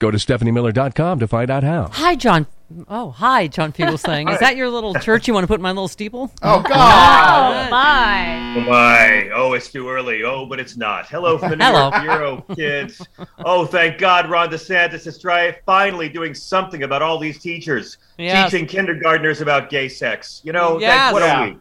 Go to stephaniemiller.com to find out how. Hi, John. Oh, hi, John Fugelsang. Is that your little church you want to put in my little steeple? Oh, God. Oh, my. Oh my! Oh, it's too early. Oh, but it's not. Hello from the New Hello. York Bureau, kids. Oh, thank God, Ron DeSantis is try finally doing something about all these teachers Yes. teaching kindergartners about gay sex. You know, Yes. like, what Yeah. a week!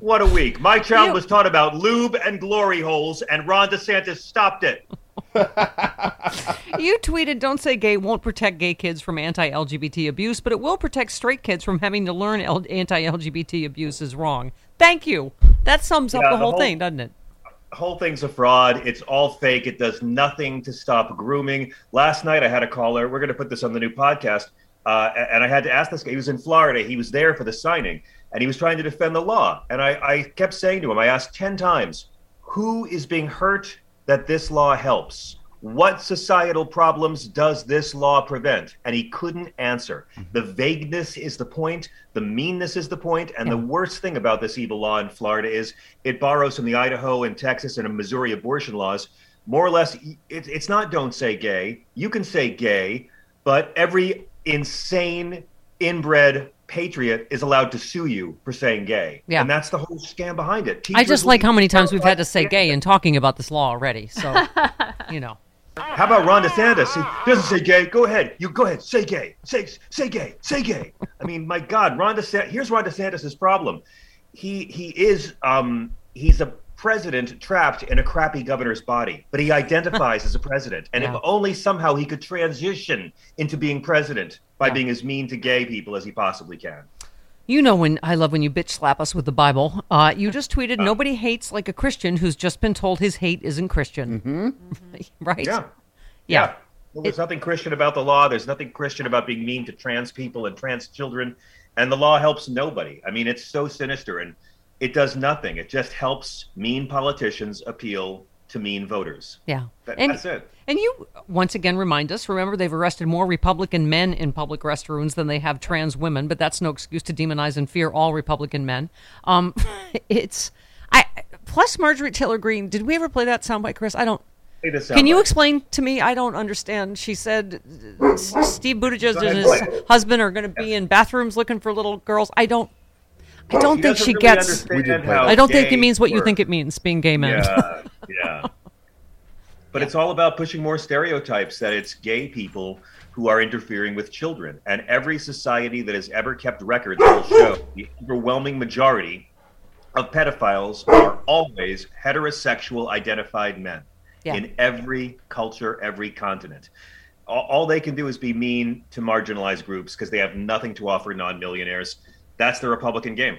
What a week! My child You- was taught about lube and glory holes, and Ron DeSantis stopped it. You tweeted, "Don't say gay won't protect gay kids from anti-LGBT abuse, but it will protect straight kids from having to learn L- anti-LGBT abuse is wrong." Thank you. That sums up the the whole whole- thing, doesn't it? Whole thing's a fraud. It's all fake. It does nothing to stop grooming. Last night I had a caller. We're going to put this on the new podcast. Uh, and I had to ask this guy. He was in Florida. He was there for the signing, and he was trying to defend the law. And I, I kept saying to him, I asked 10 times, who is being hurt that this law helps? What societal problems does this law prevent? And he couldn't answer. Mm-hmm. The vagueness is the point, the meanness is the point, and the worst thing about this evil law in Florida is it borrows from the Idaho and Texas and Missouri abortion laws. More or less, it, it's not don't say gay. You can say gay, but every insane, inbred patriot is allowed to sue you for saying gay. Yeah. And that's the whole scam behind it. I just like how many times we've had to say gay in talking about this law already. So, you know. How about Ron DeSantis? He doesn't say gay. Go ahead. You go ahead. Say gay. Say say gay. Say gay. I mean, my God, Ron DeSantis. Here's Ron DeSantis's problem. He he is um he's a president trapped in a crappy governor's body, but he identifies as a president. And Yeah. if only somehow he could transition into being president by Yeah. being as mean to gay people as he possibly can. You know when I love when you bitch slap us with the Bible. Uh, you just tweeted, uh. "Nobody hates like a Christian who's just been told his hate isn't Christian." Mm-hmm. Mm-hmm. right? Yeah. Yeah. Well, there's nothing Christian about the law. There's nothing Christian about being mean to trans people and trans children. And the law helps nobody. I mean, it's so sinister and it does nothing. It just helps mean politicians appeal to mean voters. Yeah. That- and, that's it. And you once again remind us. Remember, they've arrested more Republican men in public restrooms than they have trans women. But that's no excuse to demonize and fear all Republican men. Um, it's I plus Marjorie Taylor Greene. Did we ever play that soundbite, Chris? I don't. Can you explain to me? I don't understand. She said Steve Buttigieg and his husband are going to be in bathrooms looking for little girls. I don't. I don't She think she really gets. We did play I don't think it means what you think it means being gay men. Yeah, yeah. But it's all about pushing more stereotypes that it's gay people who are interfering with children. And every society that has ever kept records will show the overwhelming majority of pedophiles are always heterosexual identified men Yeah. in every culture, every continent. All, all they can do is be mean to marginalized groups because they have nothing to offer non millionaires. That's the Republican game.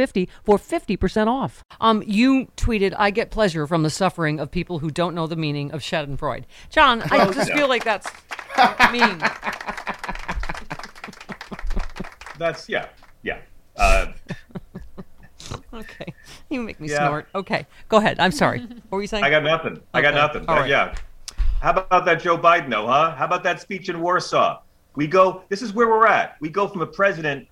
for 50% off. Um, you tweeted, I get pleasure from the suffering of people who don't know the meaning of Schadenfreude. John, I Oh, just yeah. feel like that's mean. That's yeah, yeah. Uh, Okay. You make me Yeah. snort. Okay. Go ahead. I'm sorry. What were you saying? I got nothing. I got nothing. All right. Yeah. How about that Joe Biden though, huh? How about that speech in Warsaw? We go. This is where we're at. We go from a president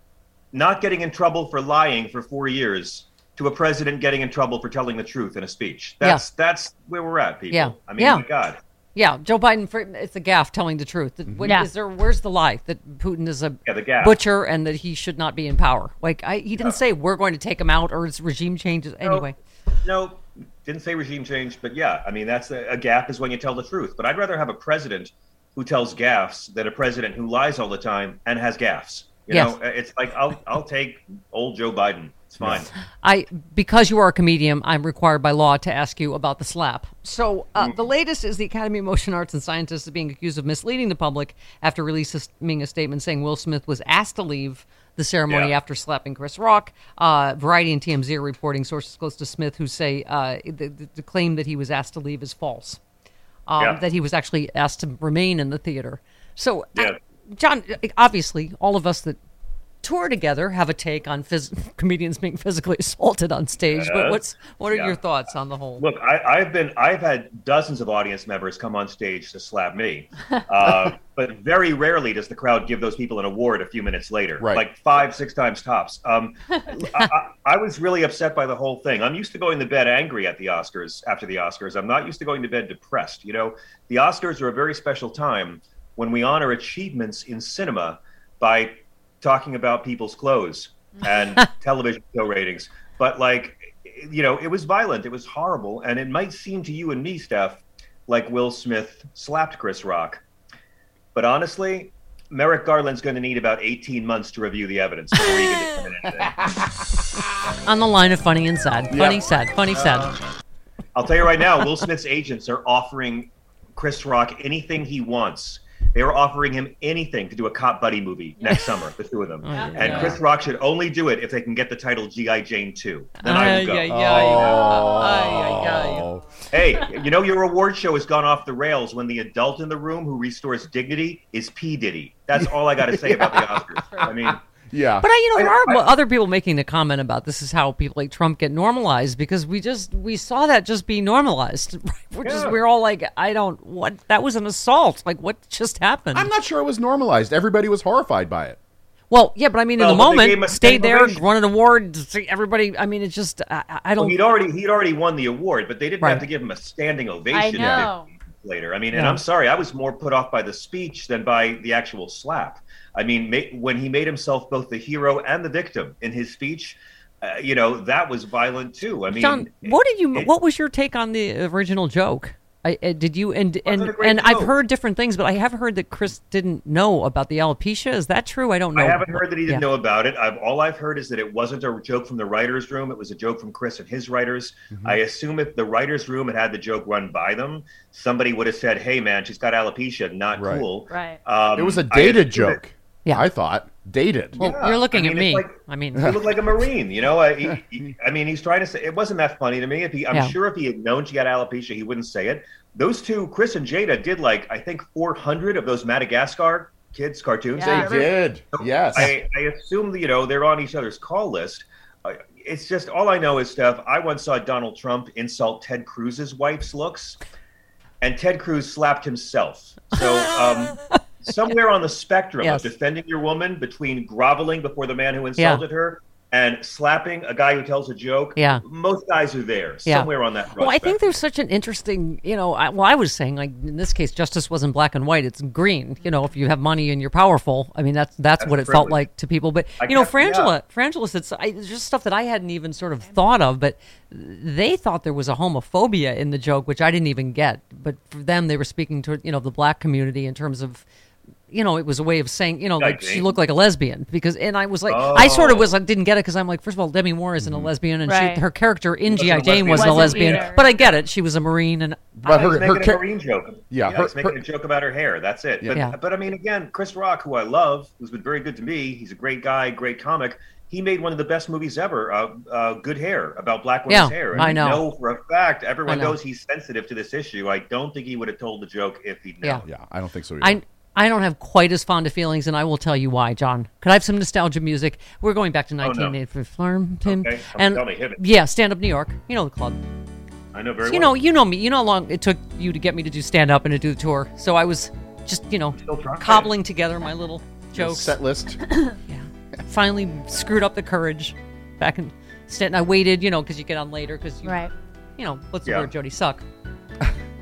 not getting in trouble for lying for four years to a president getting in trouble for telling the truth in a speech. That's that's where we're at, people. Yeah. I mean, Yeah. my God. Yeah, Joe Biden. For, it's a gaff telling the truth. Mm-hmm. What- Yeah. is there? Where's the lie that Putin is a Yeah, the gaffe. butcher and that he should not be in power? Like I, he didn't say we're going to take him out or it's regime changes. Anyway, No, didn't say regime change, but yeah, I mean that's a, a gap is when you tell the truth. But I'd rather have a president who tells gaffes than a president who lies all the time and has gaffes. You Yes. know, it's like I'll I'll take old Joe Biden. It's fine. I because you are a comedian, I'm required by law to ask you about the slap. So uh, the latest is the Academy of Motion Arts and Scientists is being accused of misleading the public after releasing a statement saying Will Smith was asked to leave the ceremony Yeah. after slapping Chris Rock. Uh, Variety and TMZ are reporting sources close to Smith who say uh, the, the, the claim that he was asked to leave is false. Um, Yeah. That he was actually asked to remain in the theater. So, Yeah. John, obviously, all of us that tour together have a take on phys- comedians being physically assaulted on stage. But what's what are Yeah. your thoughts on the whole? Look, I, I've been I've had dozens of audience members come on stage to slap me, uh, but very rarely does the crowd give those people an award a few minutes later, Right. like five six times tops. Um, I, I, I was really upset by the whole thing. I'm used to going to bed angry at the Oscars after the Oscars. I'm not used to going to bed depressed. You know, the Oscars are a very special time when we honor achievements in cinema by talking about people's clothes and television show ratings. But like, you know, it was violent. It was horrible, and it might seem to you and me, Steph, like Will Smith slapped Chris Rock. But honestly, Merrick Garland's going to need about 18 months to review the evidence before he can determine on the line of funny and sad, funny Yeah. sad, funny uh, sad. I'll tell you right now, Will Smith's agents are offering Chris Rock anything he wants. They were offering him anything to do a cop buddy movie next summer, the two of them. and Chris Rock should only do it if they can get the title G.I. Jane 2. Then I will go. Oh. Hey, you know your award show has gone off the rails when the adult in the room who restores dignity is P. Diddy. That's all I got to say about the Oscars. I mean, Yeah. But I, you know, there I- are other people making the comment about this is how people like Trump get normalized because we just we saw that just be normalized. We're just we're all like, I don't what that was an assault. Like what just happened? I'm not sure it was normalized. Everybody was horrified by it. well, yeah, but I mean, Well, in the but they gave him moment, stayed there, declaration. won an award. see Everybody, I mean, it's just I, I- I don't. he'd already he'd already won the award, but they didn't Right. have to give him a standing ovation. I know. 15 minutes Later, I mean, and I'm sorry, I was more put off by the speech than by the actual slap. I mean, ma- when he made himself both the hero and the victim in his speech, uh, you know, that was violent too. I mean, John, what did you? it- what was your take on the original joke? I, uh, did you and and Wasn't and I've heard different things, but I have heard that Chris didn't know about the alopecia. Is that true? I don't know. I haven't heard that he didn't Yeah. know about it. I've, all I've heard is that it wasn't a joke from the writers' room. It was a joke from Chris and his writers. Mm-hmm. I assume if the writers' room had had the joke run by them, somebody would have said, "Hey, man, she's got alopecia. Not Right. cool." Right. Um, It was a dated assume that- joke. Yeah. I thought dated. Well, Yeah, you're looking I at me. like- I mean, He looked like a marine, you know. I, he, he- I mean, he's trying to say it wasn't that funny to me. If he, I'm Yeah. sure if he had known she had alopecia, he wouldn't say it. Those two, Chris and Jada, did like I think 400 of those Madagascar kids cartoons. Yeah. they together. did. Yes. I, I assume you know they're on each other's call list. Uh, it's just all I know is Steph. I once saw Donald Trump insult Ted Cruz's wife's looks, and Ted Cruz slapped himself. So um, somewhere on the spectrum Yes. of defending your woman between groveling before the man who insulted her and slapping a guy who tells a joke. Yeah. most guys are there Yeah. somewhere on that. Well, I think there's such an interesting, you know, I, well, I was saying, like, in this case, justice wasn't black and white, it's green. You know, if you have money and you're powerful, I mean, that's that's, That's what it felt like to people. But, I you know, Frangela, Frangela said, so- I, it's just stuff that I hadn't even sort of thought of, but they thought there was a homophobia in the joke, which I didn't even get. But for them, they were speaking to, you know, the black community in terms of, you know, it was a way of saying, you know, like she looked like a lesbian because, and I was like, I sort of Oh. was, I didn't get it because I'm like, first of all, Demi Moore isn't a lesbian, and Right. she, her character in GI Jane wasn't a Wasn't lesbian, either. but I get it. She was a marine, and But I was her, making her a marine joke. Yeah, I her- was making her- a joke about her hair. That's it. But, Yeah. but I mean, again, Chris Rock, who I love, who's been very good to me. He's a great guy, great comic. He made one of the best movies ever, uh, uh, Good Hair, about black women's Yeah, hair. And I know. know for a fact, everyone know. knows he's sensitive to this issue. I don't think he would have told the joke if he'd Yeah. yeah, I don't think so. Either. I I don't have quite as fond of feelings, and I will tell you why, John. Could I have some nostalgia music? We're going back to Oh, no. 1984, Tim. Okay, and me, hit it. yeah, Stand Up New York. You know the club. I know very you well. know, you know me. You know how long it took you to get me to do stand up and to do the tour. So I was just, you know, Still trying. cobbling together my little jokes. set list. Yeah. Finally screwed up the courage back in stand. I waited, you know, because you get on later because you, Right. you know, what's the Yeah. word, Jody? Suck.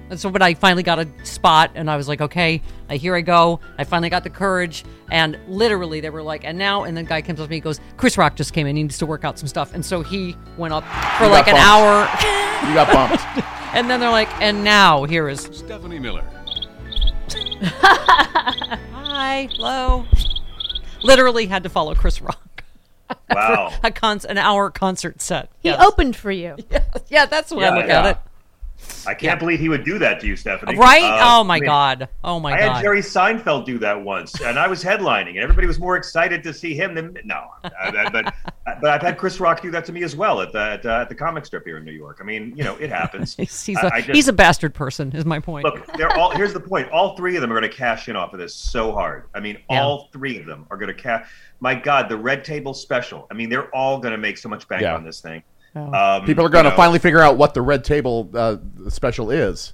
And so, but I finally got a spot, and I was like, okay, here I go. I finally got the courage, and literally they were like, and now, and the guy comes up to me, and goes, Chris Rock just came in, he needs to work out some stuff, and so he went up for You like an hour, You got bumped. and then they're like, and now here is Stephanie Miller. hi, hello. Literally had to follow Chris Rock. Wow. a con- an hour concert set. He Yes. opened for you. Yeah, yeah that's the way I Yeah, look yeah. at it. I can't believe he would do that to you, Stephanie. Right? Uh, oh my I mean, god. Oh my I god. had Jerry Seinfeld do that once, and I was headlining, and everybody was more excited to see him than no. Uh, but but I've had Chris Rock do that to me as well at the at, uh, at the comic strip here in New York. I mean, you know, it happens. he's he's I- a I just- he's a bastard person. Is my point. Look, they're all. Here's the point. All three of them are going to cash in off of this so hard. I mean, Yeah. all three of them are going to cash. My God, the Red Table Special. I mean, they're all going to make so much bank Yeah. on this thing. Oh. Um, People are going to you know, finally figure out what the Red Table uh, special is.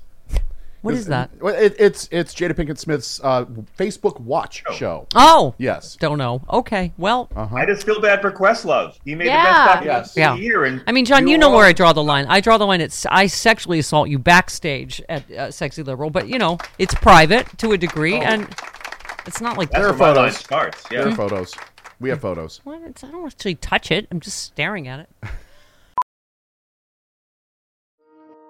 what is that? It, it's it's Jada Pinkett Smith's uh, Facebook Watch show. Oh, Yes. don't know. Okay, well, I just feel bad for Questlove. He made Yeah. the best documentary Yes. of yeah. the year, and I mean, John, you were know all- where I draw the line. I draw the line at s- I sexually assault you backstage at uh, Sexy Liberal, but you know it's private to a degree, and it's not like That's There are where my line photos. starts. There are Yeah. photos. We have photos. What? It's, I don't actually touch it. I'm just staring at it.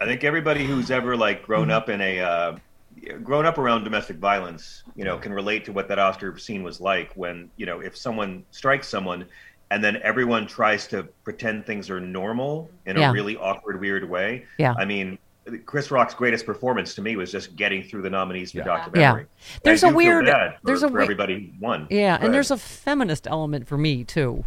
I think everybody who's ever like grown up in a uh, grown up around domestic violence, you know, can relate to what that Oscar scene was like when you know if someone strikes someone, and then everyone tries to pretend things are normal in Yeah. a really awkward, weird way. Yeah. I mean. Chris Rock's greatest performance to me was just getting through the nominees for Yeah. documentary. Yeah. There's a weird- bad for, there's a for wei- everybody won. Yeah, Go and there's a feminist element for me too.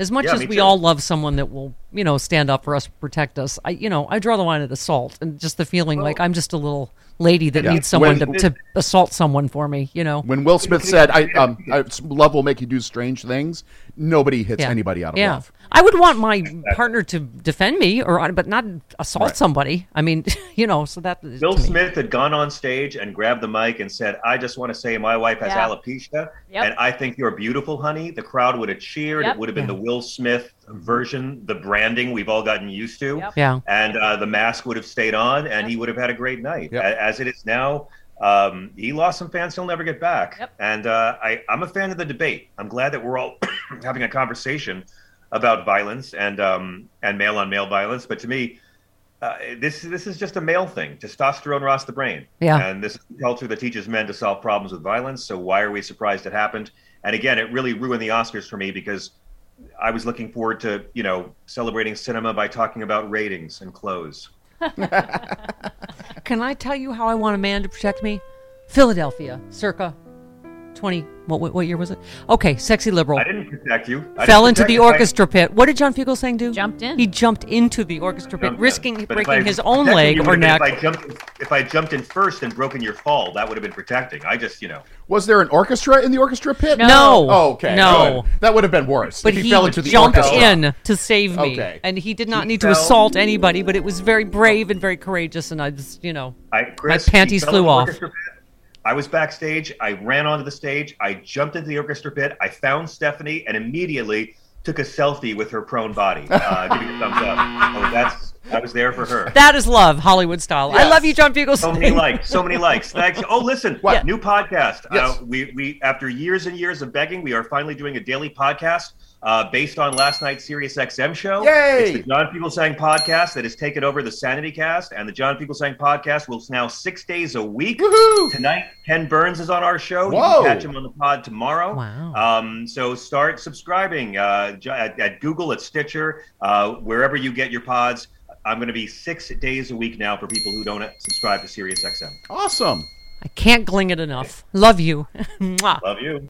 As much Yeah, as we too. all love someone that will, you know, stand up for us, protect us, I, you know, I draw the line at assault, and just the feeling like I'm just a little lady that Yeah. needs someone When- to, to assault someone for me. You know. When Will Smith said, "I um, I, love will make you do strange things," nobody hits yeah. anybody out of love. I would want my partner to defend me, or but not assault Right. somebody. I mean, you know, so that Will. Smith had gone on stage and grabbed the mic and said, I just want to say my wife has Yeah. alopecia Yep. and I think you're beautiful, honey. The crowd would have cheered. Yep. It would have been the Will Smith version, the branding we've all gotten used to. Yep. Yeah. And uh, the mask would have stayed on and he would have had a great night. Yep. As it is now, um, he lost some fans he'll never get back. Yep. And uh, I, I'm a fan of the debate. I'm glad that we're all having a conversation about violence and um, and male on male violence. But to me, uh, this this is just a male thing. Testosterone rots the brain. Yeah. And this is a culture that teaches men to solve problems with violence. So why are we surprised it happened? And again, it really ruined the Oscars for me because I was looking forward to you know celebrating cinema by talking about ratings and clothes. Can I tell you how I want a man to protect me? Philadelphia, circa 20. What, what, what year was it? Okay, sexy liberal. I didn't protect you. I Fell into the you. I- orchestra pit. What did John Fugelsang do? Jumped in. He jumped into the orchestra pit, risking But breaking I his own leg or would've been neck. If I jumped, if I jumped in first and broken your fall, that would have been protecting. I just, you know, Was there an orchestra in the orchestra pit? No. Oh, okay. No. Good. That would have been worse. But if he, fell into the jumped orchestra. in to save me, Okay. and he did not He need to assault anybody. But it was very brave and very courageous, and I just, you know, I Chris, my panties flew in the off. I was backstage. I ran onto the stage. I jumped into the orchestra pit. I found Stephanie and immediately took a selfie with her prone body, uh, giving a thumbs up. Oh, that's I was there for her. That is love, Hollywood style. I love you, John Fugelsang. So many likes, so many likes. Thanks. Oh, listen, What? new podcast. Yes. Uh, we we after years and years of begging, we are finally doing a daily podcast uh, based on last night's Sirius XM show. Yay! It's the John Fugelsang podcast that has taken over the Sanity Cast, and the John Fugelsang podcast will now six days a week. Woohoo! Tonight, Ken Burns is on our show. You Whoa. can catch him on the pod tomorrow. Wow. Um, so start subscribing uh, at, at Google, at Stitcher, uh, wherever you get your pods. I'm going to be six days a week now for people who don't subscribe to SiriusXM. Awesome. I can't gling it enough. Love you. Love you.